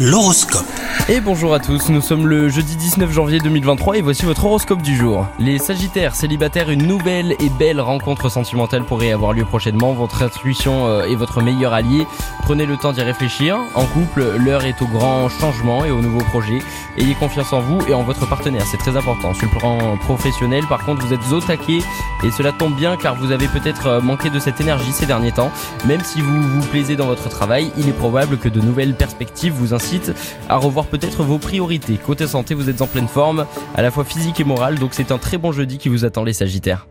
L'horoscope. Et bonjour à tous, nous sommes le jeudi 19 janvier 2023 et voici votre horoscope du jour. Les Sagittaires, célibataires, une nouvelle et belle rencontre sentimentale pourrait avoir lieu prochainement. Votre intuition euh, est votre meilleur allié. Prenez le temps d'y réfléchir. En couple, l'heure est au grand changement et au nouveau projet. Ayez confiance en vous et en votre partenaire, c'est très important. Sur le plan professionnel, par contre, vous êtes au et cela tombe bien car vous avez peut-être euh, manqué de cette énergie ces derniers temps. Même si vous vous plaisez dans votre travail, il est probable que de nouvelles perspectives vous incitent à revoir peut-être vos priorités. Côté santé, vous êtes en pleine forme, à la fois physique et morale, donc c'est un très bon jeudi qui vous attend les Sagittaires.